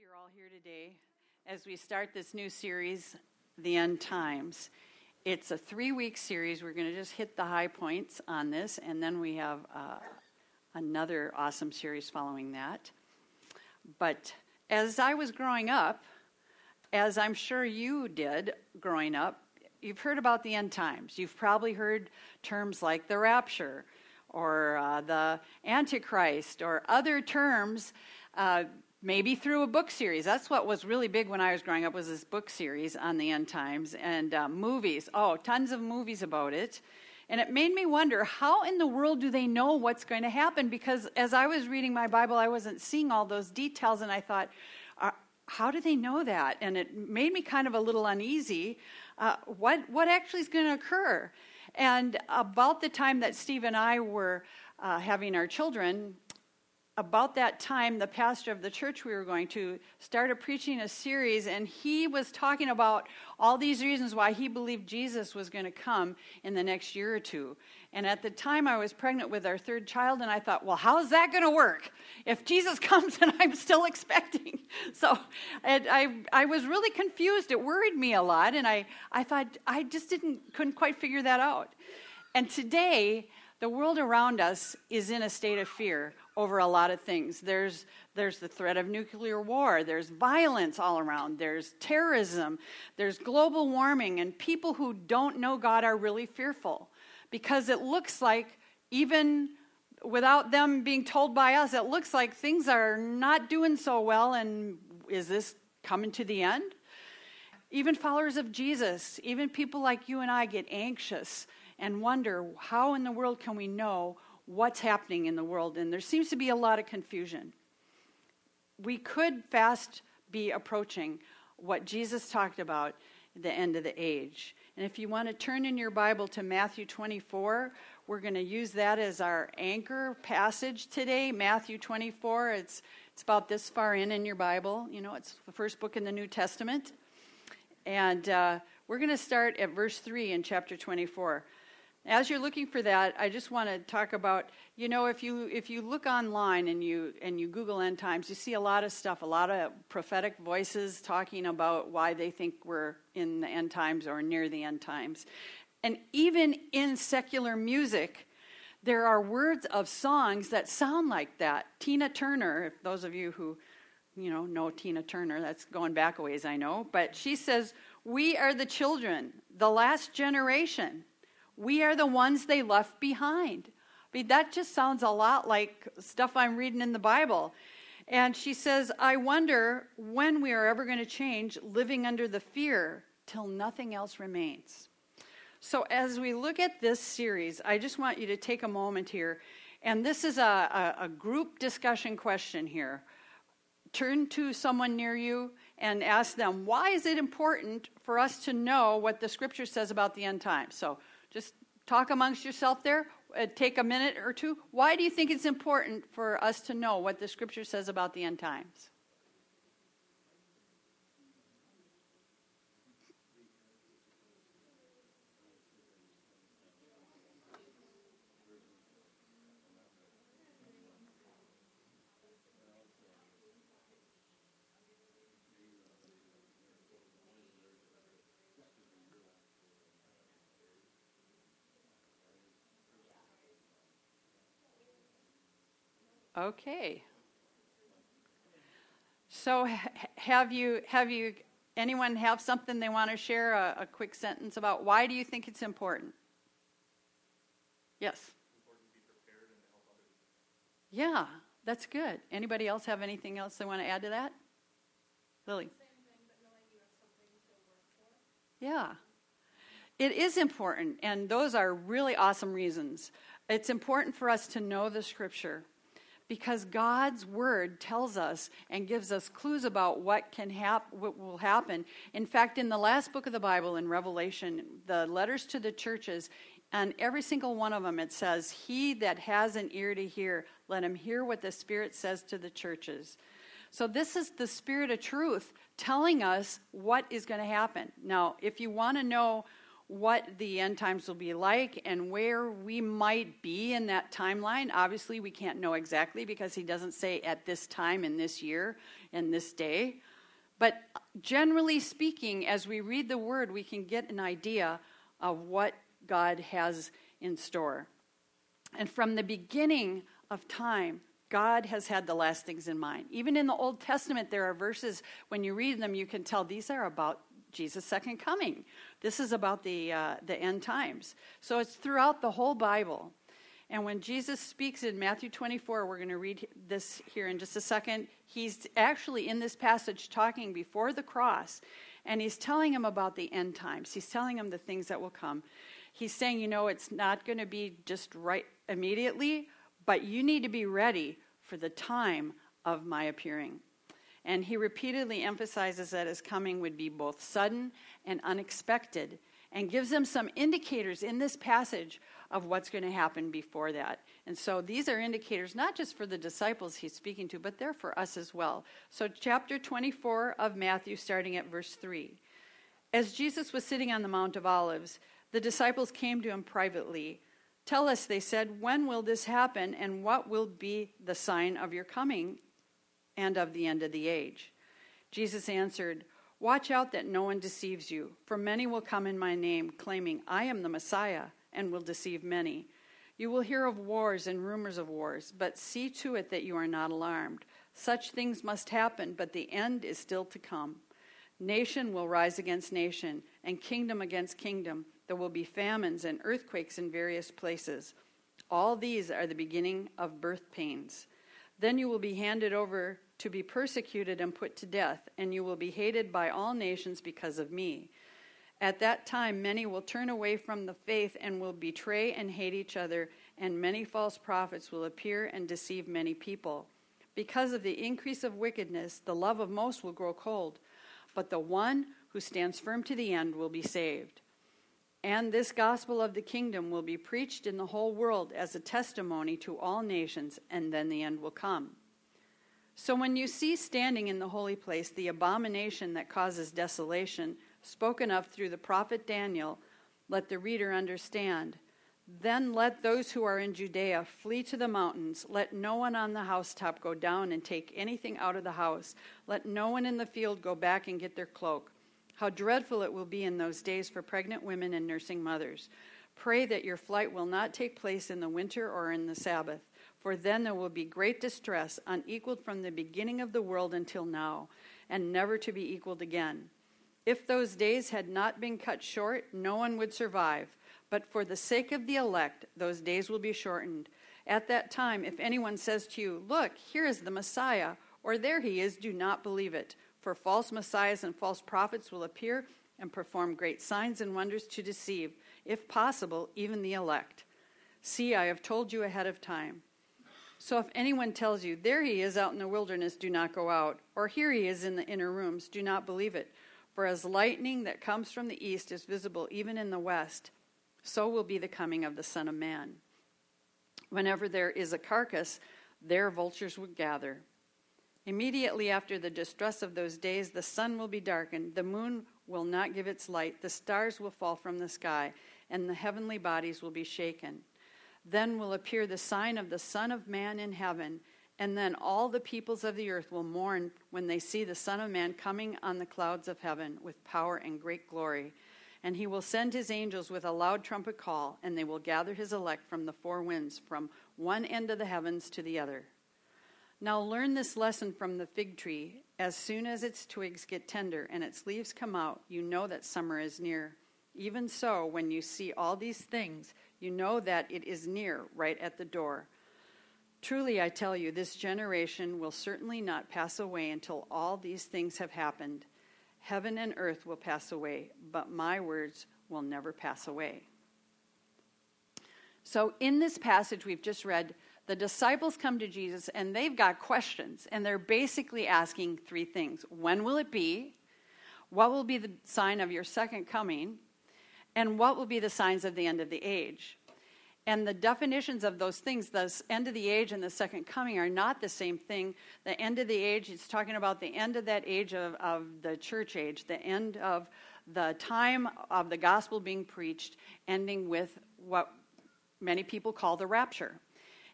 you're all here today as we start this new series, The End Times. It's a three week series. We're going to just hit the high points on this, and then we have uh, another awesome series following that. But as I was growing up, as I'm sure you did growing up, you've heard about the end times. You've probably heard terms like the rapture or uh, the Antichrist or other terms. Uh, maybe through a book series. That's what was really big when i was growing up was this book series on the end times and uh, movies. Oh tons of movies about it. And it made me wonder how in the world do they know what's going to happen? Because as i was reading my bible i wasn't seeing all those details and i thought uh, how do they know that? And it made me kind of a little uneasy uh, what, what actually is going to occur? And about the time that steve and i were uh, having our children about that time, the pastor of the church we were going to started preaching a series, and he was talking about all these reasons why he believed Jesus was going to come in the next year or two. And at the time, I was pregnant with our third child, and I thought, well, how's that going to work if Jesus comes and I'm still expecting? So I, I was really confused. It worried me a lot, and I, I thought I just didn't couldn't quite figure that out. And today, the world around us is in a state of fear over a lot of things. There's, there's the threat of nuclear war, there's violence all around, there's terrorism, there's global warming, and people who don't know God are really fearful because it looks like, even without them being told by us, it looks like things are not doing so well, and is this coming to the end? Even followers of Jesus, even people like you and I get anxious and wonder how in the world can we know what's happening in the world, and there seems to be a lot of confusion. We could fast be approaching what Jesus talked about the end of the age. And if you want to turn in your Bible to Matthew 24, we're going to use that as our anchor passage today. Matthew 24, it's, it's about this far in in your Bible. You know, it's the first book in the New Testament. And uh, we're going to start at verse 3 in chapter 24. As you're looking for that, I just want to talk about, you know, if you if you look online and you and you Google end times, you see a lot of stuff, a lot of prophetic voices talking about why they think we're in the end times or near the end times. And even in secular music, there are words of songs that sound like that. Tina Turner, if those of you who, you know, know Tina Turner, that's going back a ways, I know, but she says, "We are the children, the last generation." We are the ones they left behind. I mean, that just sounds a lot like stuff I'm reading in the Bible. And she says, I wonder when we are ever going to change living under the fear till nothing else remains. So, as we look at this series, I just want you to take a moment here. And this is a, a, a group discussion question here. Turn to someone near you and ask them, why is it important for us to know what the scripture says about the end times? So, just talk amongst yourself there. Uh, take a minute or two. Why do you think it's important for us to know what the scripture says about the end times? Okay. So have you have you anyone have something they want to share a, a quick sentence about why do you think it's important? Yes. Yeah, that's good. Anybody else have anything else they want to add to that? Lily. Yeah. It is important, and those are really awesome reasons. It's important for us to know the scripture because God's word tells us and gives us clues about what can hap- what will happen. In fact, in the last book of the Bible in Revelation, the letters to the churches, and every single one of them it says, "He that has an ear to hear, let him hear what the Spirit says to the churches." So this is the spirit of truth telling us what is going to happen. Now, if you want to know what the end times will be like and where we might be in that timeline. Obviously, we can't know exactly because he doesn't say at this time in this year and this day. But generally speaking, as we read the word, we can get an idea of what God has in store. And from the beginning of time, God has had the last things in mind. Even in the Old Testament, there are verses, when you read them, you can tell these are about Jesus' second coming. This is about the, uh, the end times. So it's throughout the whole Bible. And when Jesus speaks in Matthew 24, we're going to read this here in just a second. He's actually in this passage talking before the cross, and he's telling him about the end times. He's telling him the things that will come. He's saying, you know, it's not going to be just right immediately, but you need to be ready for the time of my appearing. And he repeatedly emphasizes that his coming would be both sudden and unexpected, and gives them some indicators in this passage of what's going to happen before that. And so these are indicators not just for the disciples he's speaking to, but they're for us as well. So, chapter 24 of Matthew, starting at verse 3. As Jesus was sitting on the Mount of Olives, the disciples came to him privately. Tell us, they said, when will this happen, and what will be the sign of your coming and of the end of the age? Jesus answered, Watch out that no one deceives you, for many will come in my name, claiming, I am the Messiah, and will deceive many. You will hear of wars and rumors of wars, but see to it that you are not alarmed. Such things must happen, but the end is still to come. Nation will rise against nation, and kingdom against kingdom. There will be famines and earthquakes in various places. All these are the beginning of birth pains. Then you will be handed over to be persecuted and put to death, and you will be hated by all nations because of me. At that time, many will turn away from the faith and will betray and hate each other, and many false prophets will appear and deceive many people. Because of the increase of wickedness, the love of most will grow cold, but the one who stands firm to the end will be saved. And this gospel of the kingdom will be preached in the whole world as a testimony to all nations, and then the end will come. So when you see standing in the holy place the abomination that causes desolation, spoken of through the prophet Daniel, let the reader understand. Then let those who are in Judea flee to the mountains. Let no one on the housetop go down and take anything out of the house. Let no one in the field go back and get their cloak. How dreadful it will be in those days for pregnant women and nursing mothers. Pray that your flight will not take place in the winter or in the Sabbath, for then there will be great distress, unequaled from the beginning of the world until now, and never to be equaled again. If those days had not been cut short, no one would survive. But for the sake of the elect, those days will be shortened. At that time, if anyone says to you, Look, here is the Messiah, or there he is, do not believe it. For false messiahs and false prophets will appear and perform great signs and wonders to deceive, if possible, even the elect. See, I have told you ahead of time. So if anyone tells you, There he is out in the wilderness, do not go out, or here he is in the inner rooms, do not believe it. For as lightning that comes from the east is visible even in the west, so will be the coming of the Son of Man. Whenever there is a carcass, there vultures will gather. Immediately after the distress of those days, the sun will be darkened, the moon will not give its light, the stars will fall from the sky, and the heavenly bodies will be shaken. Then will appear the sign of the Son of Man in heaven. And then all the peoples of the earth will mourn when they see the Son of Man coming on the clouds of heaven with power and great glory. And he will send his angels with a loud trumpet call, and they will gather his elect from the four winds, from one end of the heavens to the other. Now learn this lesson from the fig tree. As soon as its twigs get tender and its leaves come out, you know that summer is near. Even so, when you see all these things, you know that it is near, right at the door. Truly, I tell you, this generation will certainly not pass away until all these things have happened. Heaven and earth will pass away, but my words will never pass away. So, in this passage we've just read, the disciples come to Jesus and they've got questions, and they're basically asking three things When will it be? What will be the sign of your second coming? And what will be the signs of the end of the age? And the definitions of those things, the end of the age and the second coming, are not the same thing. The end of the age, it's talking about the end of that age of, of the church age, the end of the time of the gospel being preached, ending with what many people call the rapture.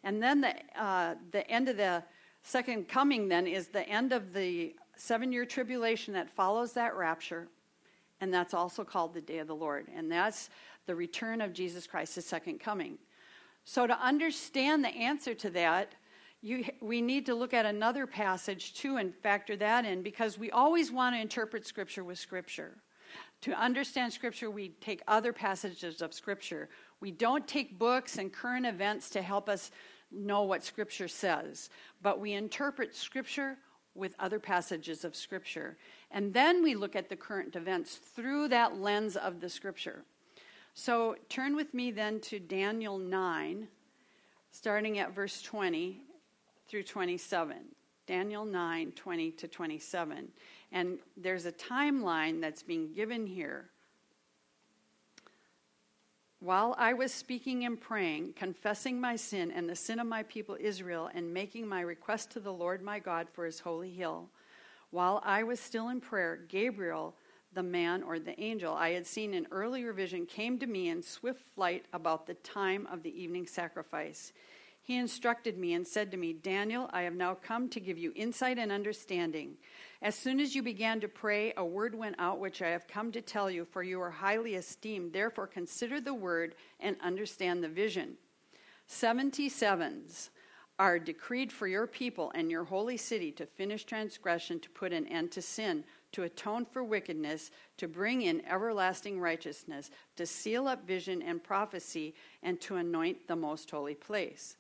And then the, uh, the end of the second coming, then, is the end of the seven year tribulation that follows that rapture. And that's also called the day of the Lord. And that's the return of Jesus Christ, his second coming. So, to understand the answer to that, you, we need to look at another passage too and factor that in because we always want to interpret Scripture with Scripture. To understand Scripture, we take other passages of Scripture. We don't take books and current events to help us know what Scripture says, but we interpret Scripture with other passages of Scripture. And then we look at the current events through that lens of the Scripture. So turn with me then to Daniel 9, starting at verse 20 through 27. Daniel 9, 20 to 27. And there's a timeline that's being given here. While I was speaking and praying, confessing my sin and the sin of my people Israel, and making my request to the Lord my God for his holy hill, while I was still in prayer, Gabriel, the man or the angel I had seen in earlier vision, came to me in swift flight about the time of the evening sacrifice. He instructed me and said to me, Daniel, I have now come to give you insight and understanding. As soon as you began to pray, a word went out which I have come to tell you, for you are highly esteemed. Therefore, consider the word and understand the vision. Seventy sevens are decreed for your people and your holy city to finish transgression, to put an end to sin, to atone for wickedness, to bring in everlasting righteousness, to seal up vision and prophecy, and to anoint the most holy place.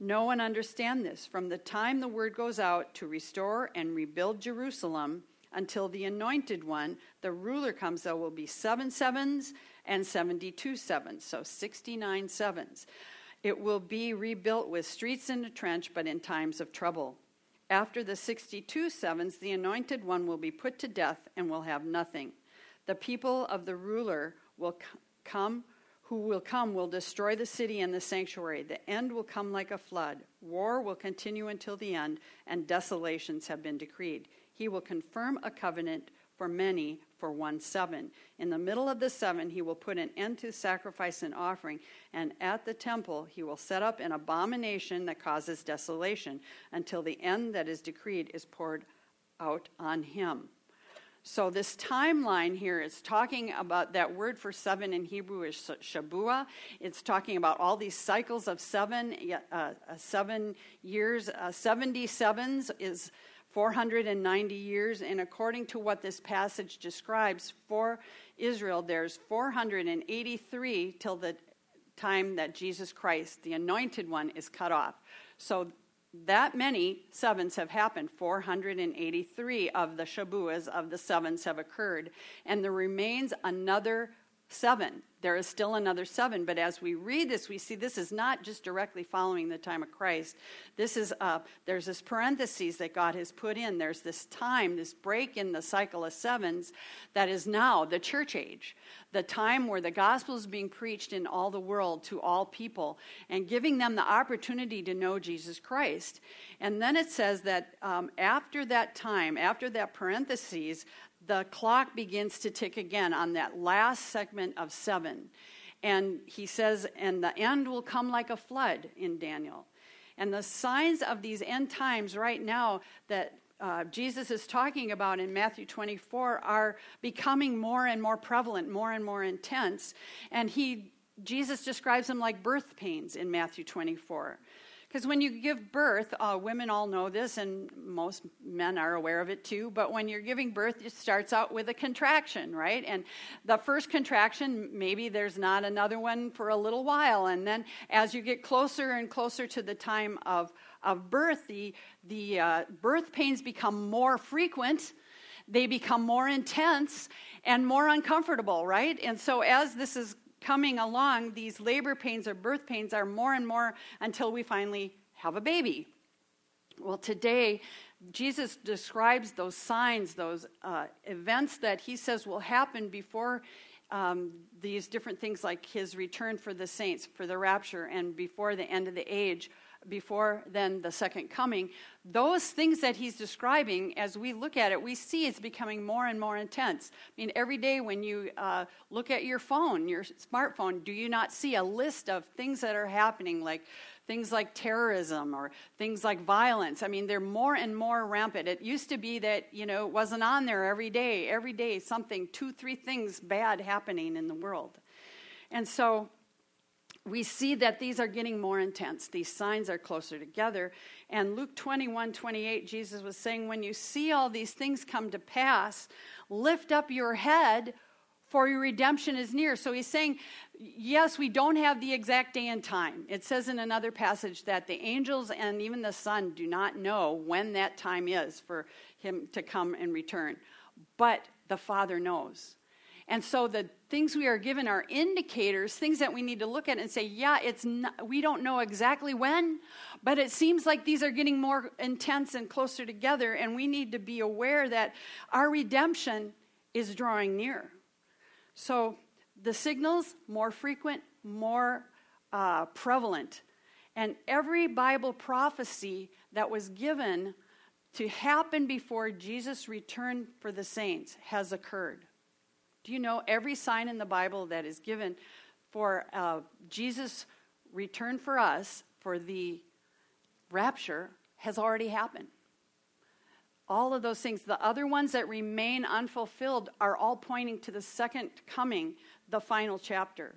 No one understand this from the time the word goes out to restore and rebuild Jerusalem until the anointed one, the ruler comes, there will be seven sevens and 72 sevens, so 69 sevens. It will be rebuilt with streets in a trench, but in times of trouble. After the 62 sevens, the anointed one will be put to death and will have nothing. The people of the ruler will come who will come will destroy the city and the sanctuary. The end will come like a flood. War will continue until the end, and desolations have been decreed. He will confirm a covenant for many for one seven. In the middle of the seven, he will put an end to sacrifice and offering, and at the temple, he will set up an abomination that causes desolation until the end that is decreed is poured out on him. So, this timeline here is talking about that word for seven in Hebrew is Shabua. It's talking about all these cycles of seven, uh, uh, seven years. Uh, 77s is 490 years. And according to what this passage describes for Israel, there's 483 till the time that Jesus Christ, the anointed one, is cut off. So that many sevens have happened. 483 of the Shabuas of the sevens have occurred. And there remains another seven. There is still another seven, but as we read this, we see this is not just directly following the time of Christ. This is uh, there's this parentheses that God has put in. There's this time, this break in the cycle of sevens that is now the church age, the time where the gospel is being preached in all the world to all people and giving them the opportunity to know Jesus Christ. And then it says that um, after that time, after that parentheses, the clock begins to tick again on that last segment of seven. And he says, and the end will come like a flood in Daniel. And the signs of these end times right now that uh, Jesus is talking about in Matthew 24 are becoming more and more prevalent, more and more intense. And he, Jesus describes them like birth pains in Matthew 24. Because when you give birth, uh, women all know this, and most men are aware of it too, but when you're giving birth, it starts out with a contraction, right? And the first contraction, maybe there's not another one for a little while. And then as you get closer and closer to the time of, of birth, the, the uh, birth pains become more frequent they become more intense and more uncomfortable, right? And so, as this is coming along, these labor pains or birth pains are more and more until we finally have a baby. Well, today, Jesus describes those signs, those uh, events that he says will happen before um, these different things like his return for the saints, for the rapture, and before the end of the age, before then the second coming, those things that he's describing, as we look at it, we see it's becoming more and more intense. I mean, every day when you uh, look at your phone, your smartphone, do you not see a list of things that are happening, like things like terrorism or things like violence. I mean, they're more and more rampant. It used to be that, you know, it wasn't on there every day, every day, something, two, three things bad happening in the world. And so we see that these are getting more intense. These signs are closer together. And Luke 21 28, Jesus was saying, When you see all these things come to pass, lift up your head, for your redemption is near. So he's saying, yes, we don't have the exact day and time. It says in another passage that the angels and even the Son do not know when that time is for him to come and return, but the Father knows. And so the things we are given are indicators, things that we need to look at and say, yeah, it's not, we don't know exactly when, but it seems like these are getting more intense and closer together, and we need to be aware that our redemption is drawing near. So the signals, more frequent, more uh, prevalent. And every Bible prophecy that was given to happen before Jesus' return for the saints has occurred. Do you know every sign in the Bible that is given for uh, Jesus' return for us, for the rapture, has already happened? all of those things. The other ones that remain unfulfilled are all pointing to the second coming, the final chapter.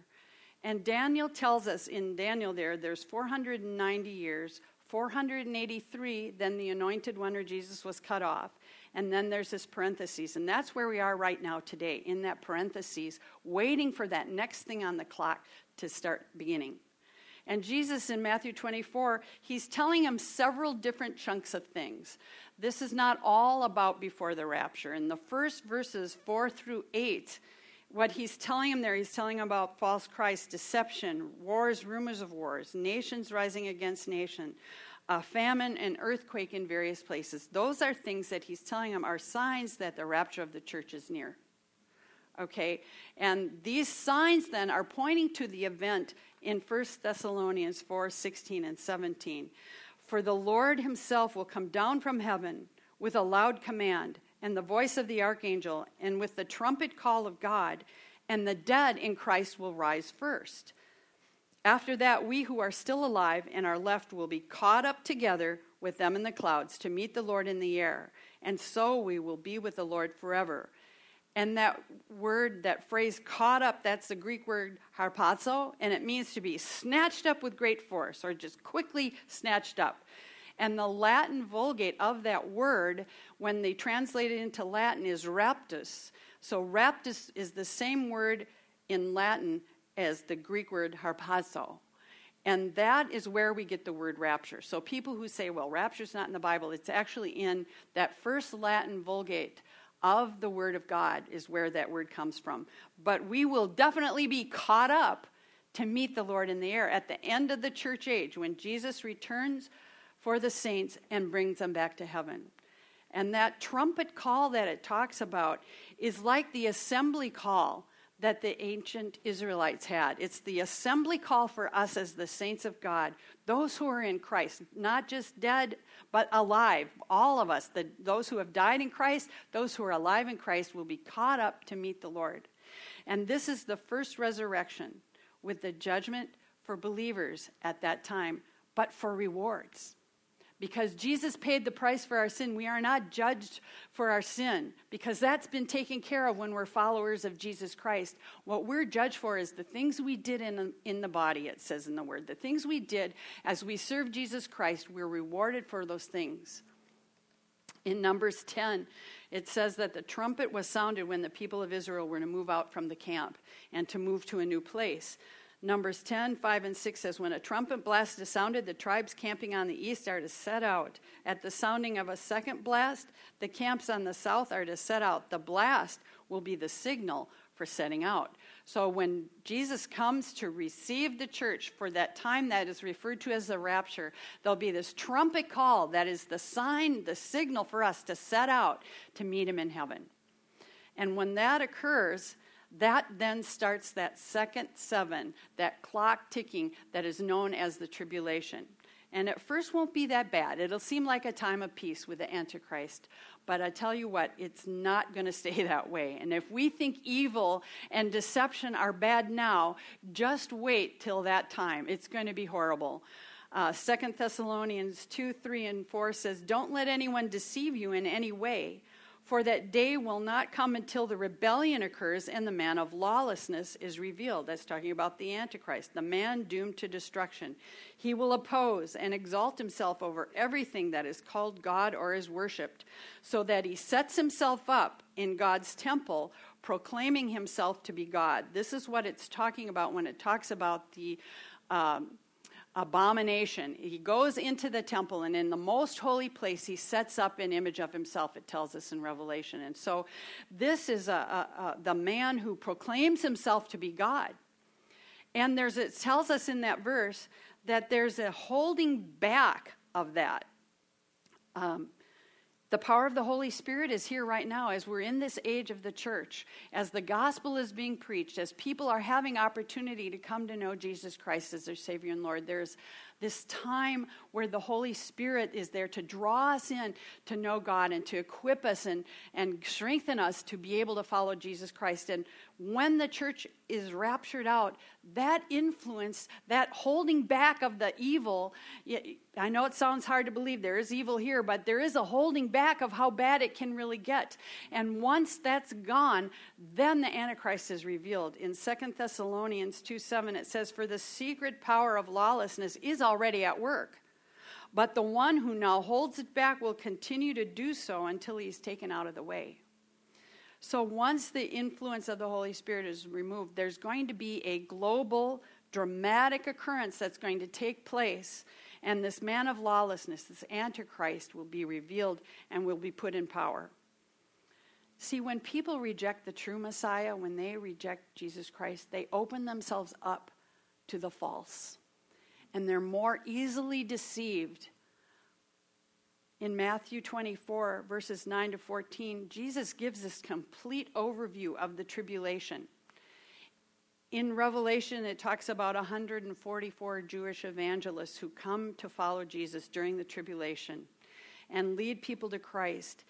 And Daniel tells us in Daniel there, there's 490 years, 483, then the anointed one or Jesus was cut off. And then there's this parentheses. And that's where we are right now today, in that parentheses, waiting for that next thing on the clock to start beginning. And Jesus in Matthew 24, he's telling him several different chunks of things. This is not all about before the rapture. In the first verses, 4 through 8, what he's telling him there, he's telling about false Christ, deception, wars, rumors of wars, nations rising against nation, famine and earthquake in various places. Those are things that he's telling them are signs that the rapture of the church is near. Okay? And these signs then are pointing to the event in 1 Thessalonians 4 16 and 17. For the Lord himself will come down from heaven with a loud command, and the voice of the archangel, and with the trumpet call of God, and the dead in Christ will rise first. After that, we who are still alive and are left will be caught up together with them in the clouds to meet the Lord in the air, and so we will be with the Lord forever. And that word, that phrase, caught up, that's the Greek word harpazo, and it means to be snatched up with great force or just quickly snatched up. And the Latin Vulgate of that word, when they translate it into Latin, is raptus. So raptus is the same word in Latin as the Greek word harpazo. And that is where we get the word rapture. So people who say, well, rapture's not in the Bible, it's actually in that first Latin Vulgate of the Word of God is where that word comes from. But we will definitely be caught up to meet the Lord in the air at the end of the church age when Jesus returns for the saints and brings them back to heaven. And that trumpet call that it talks about is like the assembly call that the ancient Israelites had. It's the assembly call for us as the saints of God, those who are in Christ, not just dead, but alive. All of us, the, those who have died in Christ, those who are alive in Christ, will be caught up to meet the Lord. And this is the first resurrection with the judgment for believers at that time, but for rewards. Because Jesus paid the price for our sin, we are not judged for our sin because that's been taken care of when we're followers of Jesus Christ. What we're judged for is the things we did in, in the body, it says in the word. The things we did as we served Jesus Christ, we're rewarded for those things. In Numbers 10, it says that the trumpet was sounded when the people of Israel were to move out from the camp and to move to a new place. Numbers 10, 5, and 6 says, When a trumpet blast is sounded, the tribes camping on the east are to set out. At the sounding of a second blast, the camps on the south are to set out. The blast will be the signal for setting out. So when Jesus comes to receive the church for that time that is referred to as the rapture, there'll be this trumpet call that is the sign, the signal for us to set out to meet him in heaven. And when that occurs, that then starts that second seven, that clock ticking that is known as the tribulation. And at first won't be that bad. It'll seem like a time of peace with the Antichrist. But I tell you what, it's not going to stay that way. And if we think evil and deception are bad now, just wait till that time. It's going to be horrible. Uh, 2 Thessalonians 2 3 and 4 says, Don't let anyone deceive you in any way for that day will not come until the rebellion occurs and the man of lawlessness is revealed. That's talking about the Antichrist, the man doomed to destruction. He will oppose and exalt himself over everything that is called God or is worshiped, so that he sets himself up in God's temple, proclaiming himself to be God. This is what it's talking about when it talks about the. Um, abomination. He goes into the temple, and in the most holy place, he sets up an image of himself, it tells us in Revelation. And so, this is a, a, a, the man who proclaims himself to be God. And there's, it tells us in that verse that there's a holding back of that. Um, the power of the Holy Spirit is here right now as we're in this age of the church, as the gospel is being preached, as people are having opportunity to come to know Jesus Christ as their Savior and Lord. There's this time where the Holy Spirit is there to draw us in to know God and to equip us and, and strengthen us to be able to follow Jesus Christ. And when the church is raptured out, that influence, that holding back of the evil, I know it sounds hard to believe there is evil here, but there is a holding back of how bad it can really get. And once that's gone, then the Antichrist is revealed. In Second Thessalonians 2 7, it says, For the secret power of lawlessness is already at work. But the one who now holds it back will continue to do so until he's taken out of the way. So once the influence of the Holy Spirit is removed, there's going to be a global, dramatic occurrence that's going to take place. And this man of lawlessness, this Antichrist, will be revealed and will be put in power. See, when people reject the true Messiah, when they reject Jesus Christ, they open themselves up to the false and they're more easily deceived. In Matthew 24, verses 9 to 14, Jesus gives this complete overview of the tribulation. In Revelation, it talks about 144 Jewish evangelists who come to follow Jesus during the tribulation and lead people to Christ.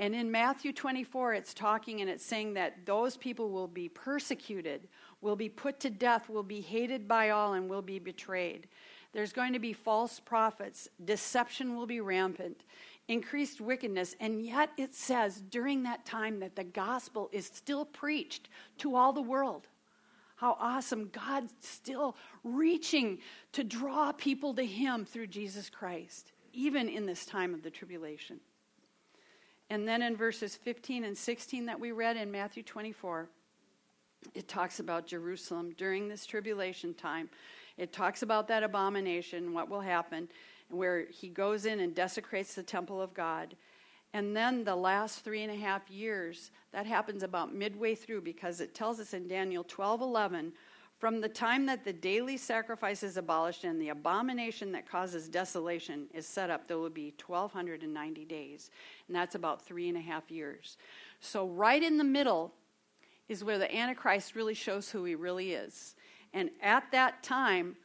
And in Matthew 24, it's talking and it's saying that those people will be persecuted, will be put to death, will be hated by all, and will be betrayed. There's going to be false prophets. Deception will be rampant, increased wickedness. And yet it says during that time that the gospel is still preached to all the world. How awesome. God's still reaching to draw people to Him through Jesus Christ, even in this time of the tribulation. And then in verses 15 and 16 that we read in Matthew 24, it talks about Jerusalem during this tribulation time. It talks about that abomination, what will happen, where he goes in and desecrates the temple of God. And then the last three and a half years, that happens about midway through because it tells us in Daniel 12 11, from the time that the daily sacrifice is abolished and the abomination that causes desolation is set up, there will be 1,290 days. And that's about three and a half years. So, right in the middle is where the Antichrist really shows who he really is. And at that time,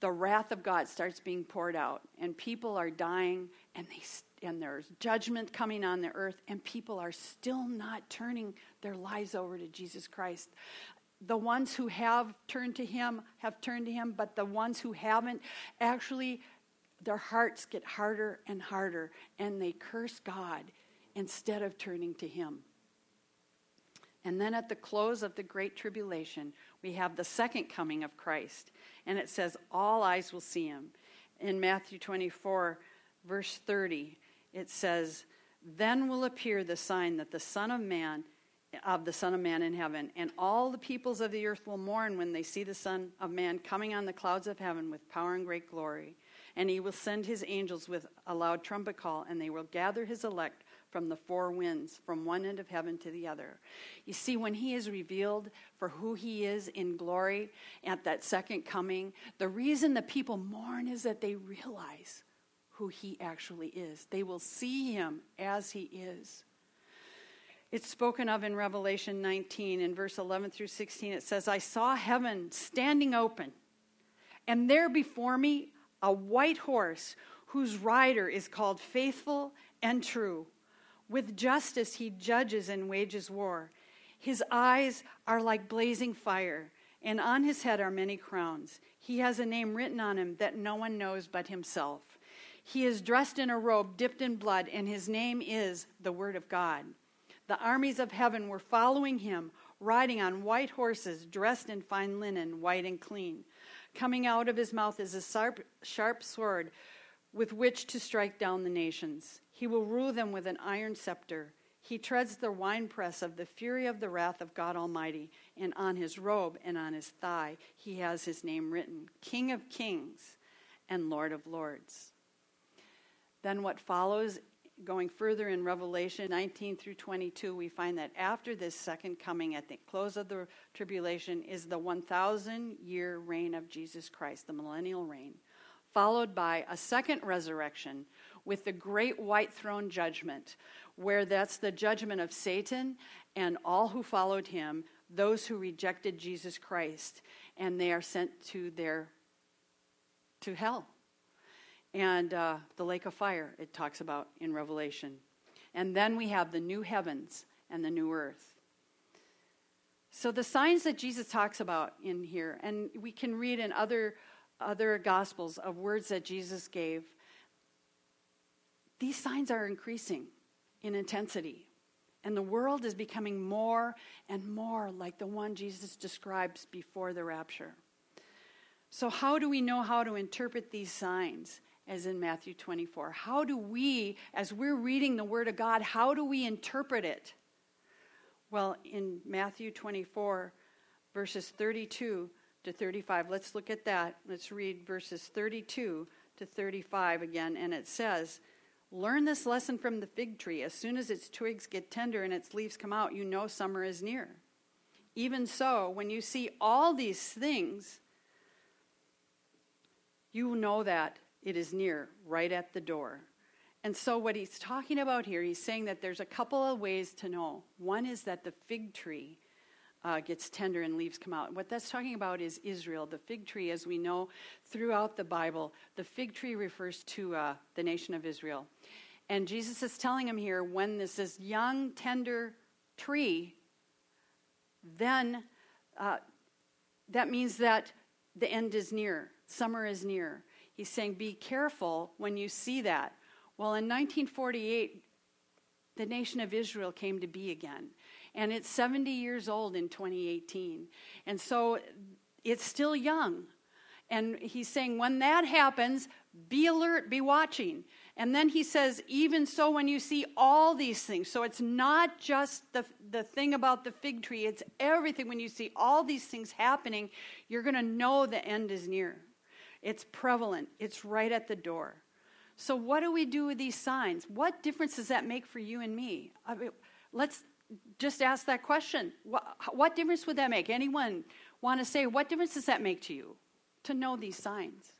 the wrath of God starts being poured out, and people are dying, and, they, and there's judgment coming on the earth, and people are still not turning their lives over to Jesus Christ. The ones who have turned to Him have turned to Him, but the ones who haven't actually, their hearts get harder and harder, and they curse God instead of turning to Him. And then at the close of the Great Tribulation, we have the second coming of Christ. And it says, All eyes will see him. In Matthew 24, verse 30, it says, Then will appear the sign that the Son of Man, of the Son of Man in heaven, and all the peoples of the earth will mourn when they see the Son of Man coming on the clouds of heaven with power and great glory. And he will send his angels with a loud trumpet call, and they will gather his elect from the four winds, from one end of heaven to the other. You see, when he is revealed for who he is in glory at that second coming, the reason the people mourn is that they realize who he actually is. They will see him as he is. It's spoken of in Revelation 19, in verse 11 through 16. It says, I saw heaven standing open, and there before me a white horse whose rider is called faithful and true. With justice he judges and wages war. His eyes are like blazing fire, and on his head are many crowns. He has a name written on him that no one knows but himself. He is dressed in a robe dipped in blood, and his name is the Word of God. The armies of heaven were following him, riding on white horses, dressed in fine linen, white and clean. Coming out of his mouth is a sharp, sharp sword with which to strike down the nations. He will rule them with an iron scepter. He treads the winepress of the fury of the wrath of God Almighty, and on his robe and on his thigh he has his name written King of Kings and Lord of Lords. Then what follows, going further in Revelation 19 through 22, we find that after this second coming at the close of the tribulation is the 1,000 year reign of Jesus Christ, the millennial reign, followed by a second resurrection with the great white throne judgment, where that's the judgment of Satan and all who followed him, those who rejected Jesus Christ, and they are sent to their to hell. And uh, the lake of fire, it talks about in Revelation. And then we have the new heavens and the new earth. So the signs that Jesus talks about in here, and we can read in other other gospels of words that Jesus gave these signs are increasing in intensity. And the world is becoming more and more like the one Jesus describes before the rapture. So, how do we know how to interpret these signs, as in Matthew 24? How do we, as we're reading the Word of God, how do we interpret it? Well, in Matthew 24, verses 32 to 35, let's look at that. Let's read verses 32 to 35 again. And it says, Learn this lesson from the fig tree. As soon as its twigs get tender and its leaves come out, you know summer is near. Even so, when you see all these things, you know that it is near, right at the door. And so, what he's talking about here, he's saying that there's a couple of ways to know. One is that the fig tree uh, gets tender and leaves come out. What that's talking about is Israel. The fig tree, as we know throughout the Bible, the fig tree refers to uh, the nation of Israel. And Jesus is telling him here when this is young, tender tree, then uh, that means that the end is near, summer is near. He's saying, be careful when you see that. Well, in 1948, the nation of Israel came to be again and it's 70 years old in 2018. And so it's still young. And he's saying, when that happens, be alert, be watching. And then he says, even so, when you see all these things, so it's not just the, the thing about the fig tree, it's everything. When you see all these things happening, you're going to know the end is near. It's prevalent, it's right at the door. So, what do we do with these signs? What difference does that make for you and me? I mean, let's just ask that question. What, what difference would that make? Anyone want to say, what difference does that make to you to know these signs?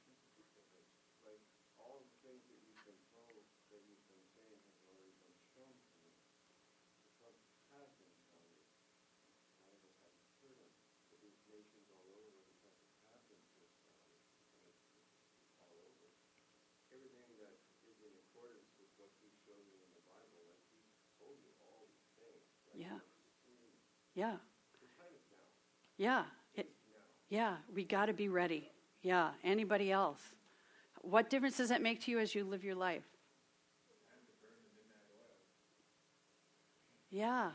Yeah. Yeah. It, yeah, we got to be ready. Yeah. Anybody else? What difference does that make to you as you live your life? Yeah.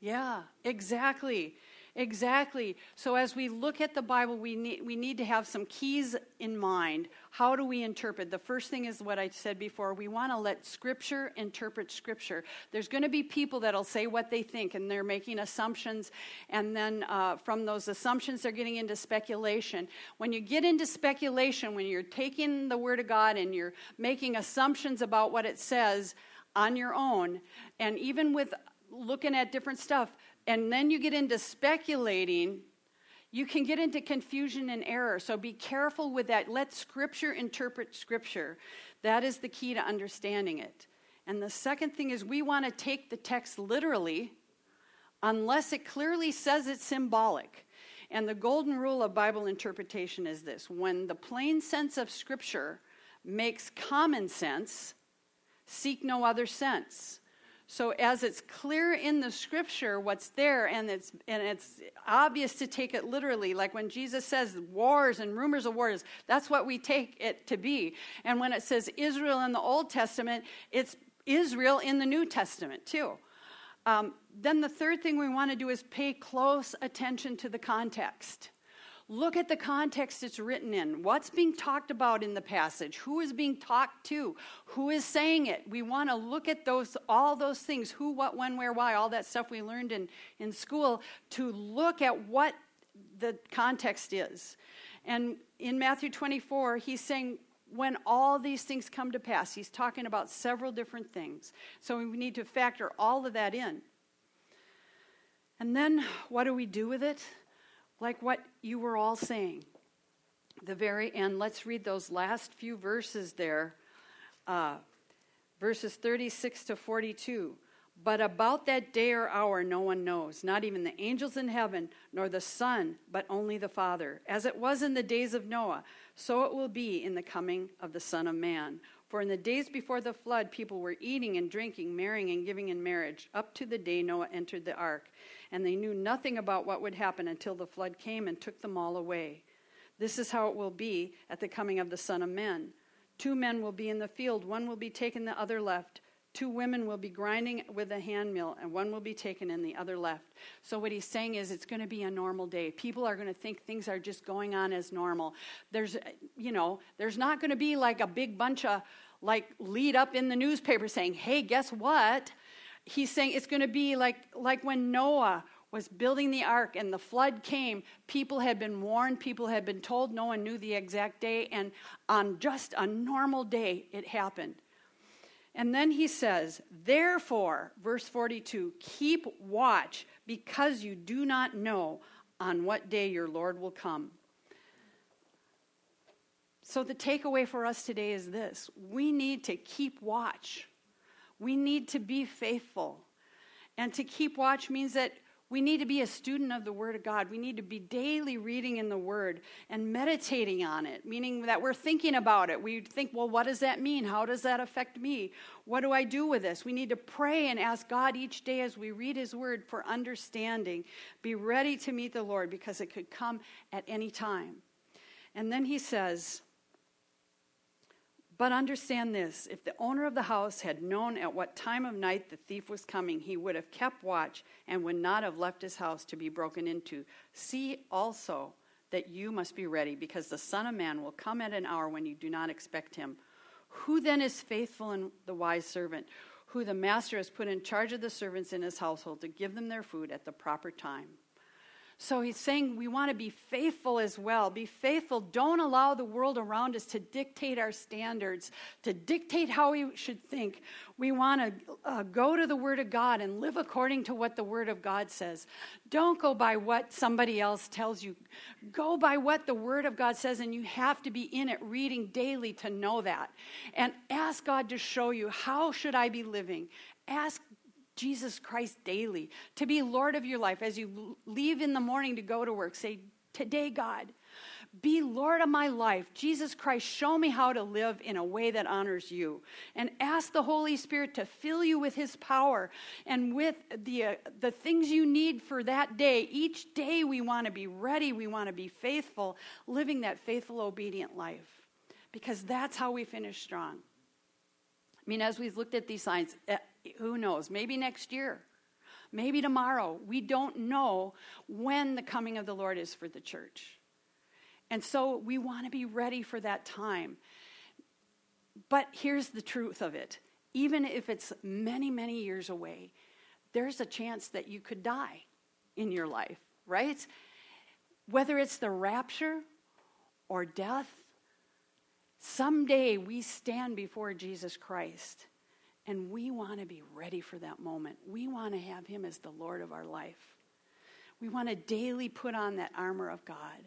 Yeah, exactly. Exactly. So as we look at the Bible, we need, we need to have some keys in mind. How do we interpret? The first thing is what I said before. We want to let Scripture interpret Scripture. There's going to be people that'll say what they think, and they're making assumptions, and then uh, from those assumptions, they're getting into speculation. When you get into speculation, when you're taking the Word of God and you're making assumptions about what it says on your own, and even with looking at different stuff, and then you get into speculating, you can get into confusion and error. So be careful with that. Let Scripture interpret Scripture. That is the key to understanding it. And the second thing is we want to take the text literally unless it clearly says it's symbolic. And the golden rule of Bible interpretation is this when the plain sense of Scripture makes common sense, seek no other sense. So as it's clear in the scripture what's there and it's and it's obvious to take it literally like when Jesus says wars and rumors of wars that's what we take it to be. And when it says Israel in the Old Testament it's Israel in the New Testament too. Um, then the third thing we want to do is pay close attention to the context. Look at the context it's written in. What's being talked about in the passage? Who is being talked to? Who is saying it? We want to look at those all those things, who, what, when, where, why, all that stuff we learned in, in school, to look at what the context is. And in Matthew 24, he's saying, when all these things come to pass, he's talking about several different things. So we need to factor all of that in. And then what do we do with it? Like what you were all saying. The very end, let's read those last few verses there, uh, verses 36 to 42. But about that day or hour, no one knows, not even the angels in heaven, nor the Son, but only the Father. As it was in the days of Noah, so it will be in the coming of the Son of Man. For in the days before the flood, people were eating and drinking, marrying and giving in marriage, up to the day Noah entered the ark and they knew nothing about what would happen until the flood came and took them all away. This is how it will be at the coming of the Son of Man. Two men will be in the field, one will be taken, the other left. Two women will be grinding with a hand mill, and one will be taken and the other left. So, what he's saying is it's going to be a normal day. People are going to think things are just going on as normal. There's, you know, there's not going to be like a big bunch of like lead up in the newspaper saying, hey, guess what? He's saying it's going to be like, like when Noah was building the ark and the flood came, people had been warned, people had been told, no one knew the exact day, and on just a normal day, it happened. And then he says, Therefore, verse 42, keep watch because you do not know on what day your Lord will come. So, the takeaway for us today is this we need to keep watch. We need to be faithful. And to keep watch means that we need to be a student of the Word of God. We need to be daily reading in the Word and meditating on it, meaning that we're thinking about it. We think, well, what does that mean? How does that affect me? What do I do with this? We need to pray and ask God each day as we read His Word for understanding. Be ready to meet the Lord because it could come at any time. And then He says, but understand this if the owner of the house had known at what time of night the thief was coming, he would have kept watch and would not have left his house to be broken into. See also that you must be ready, because the Son of Man will come at an hour when you do not expect him. Who then is faithful and the wise servant, who the master has put in charge of the servants in his household to give them their food at the proper time? So he's saying we want to be faithful as well. Be faithful. Don't allow the world around us to dictate our standards, to dictate how we should think. We want to uh, go to the Word of God and live according to what the Word of God says. Don't go by what somebody else tells you. Go by what the Word of God says, and you have to be in it reading daily to know that. And ask God to show you how should I be living. Ask Jesus Christ daily, to be Lord of your life. As you leave in the morning to go to work, say, Today, God, be Lord of my life. Jesus Christ, show me how to live in a way that honors you. And ask the Holy Spirit to fill you with his power and with the, uh, the things you need for that day. Each day we want to be ready, we want to be faithful, living that faithful, obedient life. Because that's how we finish strong. I mean, as we've looked at these signs, who knows? Maybe next year. Maybe tomorrow. We don't know when the coming of the Lord is for the church. And so we want to be ready for that time. But here's the truth of it even if it's many, many years away, there's a chance that you could die in your life, right? Whether it's the rapture or death, someday we stand before Jesus Christ. And we want to be ready for that moment. We want to have Him as the Lord of our life. We want to daily put on that armor of God.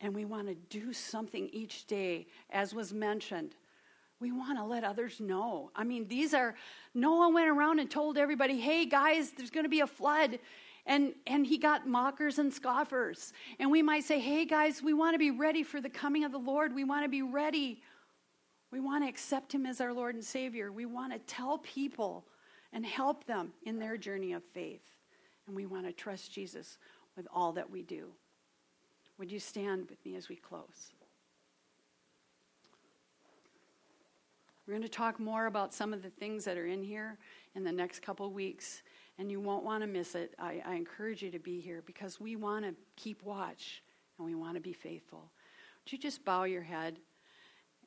And we want to do something each day, as was mentioned. We want to let others know. I mean, these are, Noah went around and told everybody, hey, guys, there's going to be a flood. And, and he got mockers and scoffers. And we might say, hey guys, we want to be ready for the coming of the Lord. We want to be ready. We want to accept him as our Lord and Savior. We want to tell people and help them in their journey of faith. And we want to trust Jesus with all that we do. Would you stand with me as we close? We're going to talk more about some of the things that are in here in the next couple weeks, and you won't want to miss it. I, I encourage you to be here because we want to keep watch and we want to be faithful. Would you just bow your head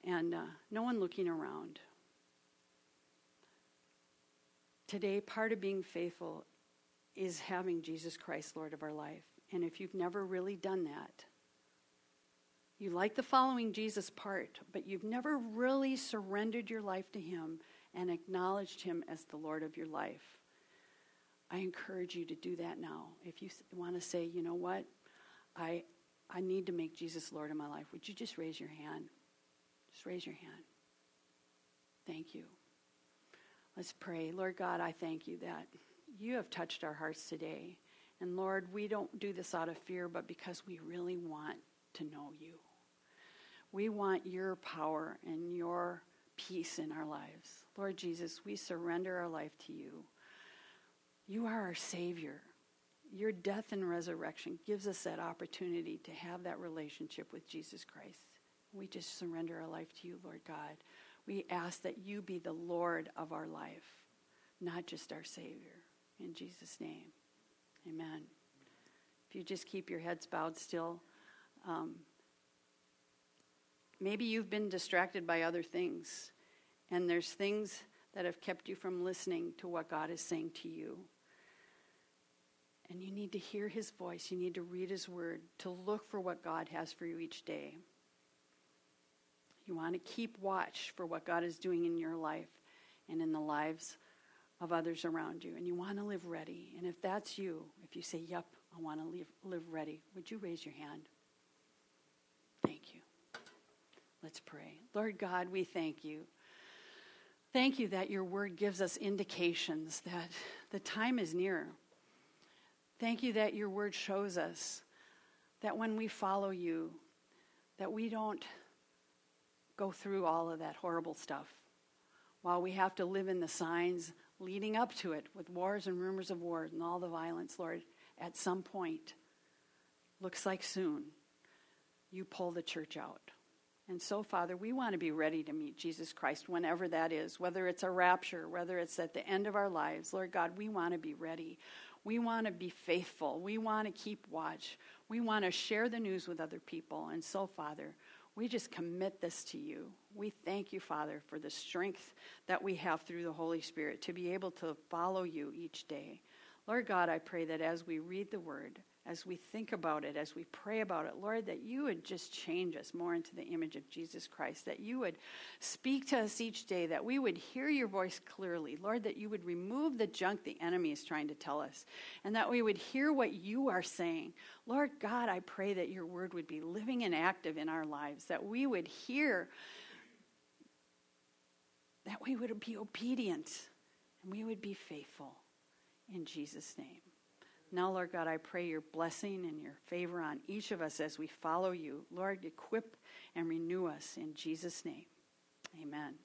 and uh, no one looking around? Today, part of being faithful is having Jesus Christ Lord of our life. And if you've never really done that, you like the following Jesus part, but you've never really surrendered your life to Him and acknowledged Him as the Lord of your life. I encourage you to do that now. If you want to say, you know what, I, I need to make Jesus Lord of my life, would you just raise your hand? Just raise your hand. Thank you. Let's pray. Lord God, I thank you that you have touched our hearts today. And Lord, we don't do this out of fear, but because we really want to know you. We want your power and your peace in our lives. Lord Jesus, we surrender our life to you. You are our Savior. Your death and resurrection gives us that opportunity to have that relationship with Jesus Christ. We just surrender our life to you, Lord God. We ask that you be the Lord of our life, not just our Savior. In Jesus' name, amen. If you just keep your heads bowed still. Um, maybe you've been distracted by other things, and there's things that have kept you from listening to what God is saying to you. And you need to hear his voice. You need to read his word, to look for what God has for you each day. You want to keep watch for what God is doing in your life and in the lives of others around you. And you want to live ready. And if that's you, if you say, Yep, I want to live, live ready, would you raise your hand? Thank you. Let's pray. Lord God, we thank you. Thank you that your word gives us indications that the time is near. Thank you that your word shows us that when we follow you, that we don't go through all of that horrible stuff while we have to live in the signs leading up to it with wars and rumors of wars and all the violence, Lord, at some point, looks like soon, you pull the church out. And so, Father, we want to be ready to meet Jesus Christ whenever that is, whether it's a rapture, whether it's at the end of our lives. Lord God, we want to be ready. We want to be faithful. We want to keep watch. We want to share the news with other people. And so, Father, we just commit this to you. We thank you, Father, for the strength that we have through the Holy Spirit to be able to follow you each day. Lord God, I pray that as we read the word, as we think about it, as we pray about it, Lord, that you would just change us more into the image of Jesus Christ, that you would speak to us each day, that we would hear your voice clearly. Lord, that you would remove the junk the enemy is trying to tell us, and that we would hear what you are saying. Lord God, I pray that your word would be living and active in our lives, that we would hear, that we would be obedient, and we would be faithful. In Jesus' name. Now, Lord God, I pray your blessing and your favor on each of us as we follow you. Lord, equip and renew us in Jesus' name. Amen.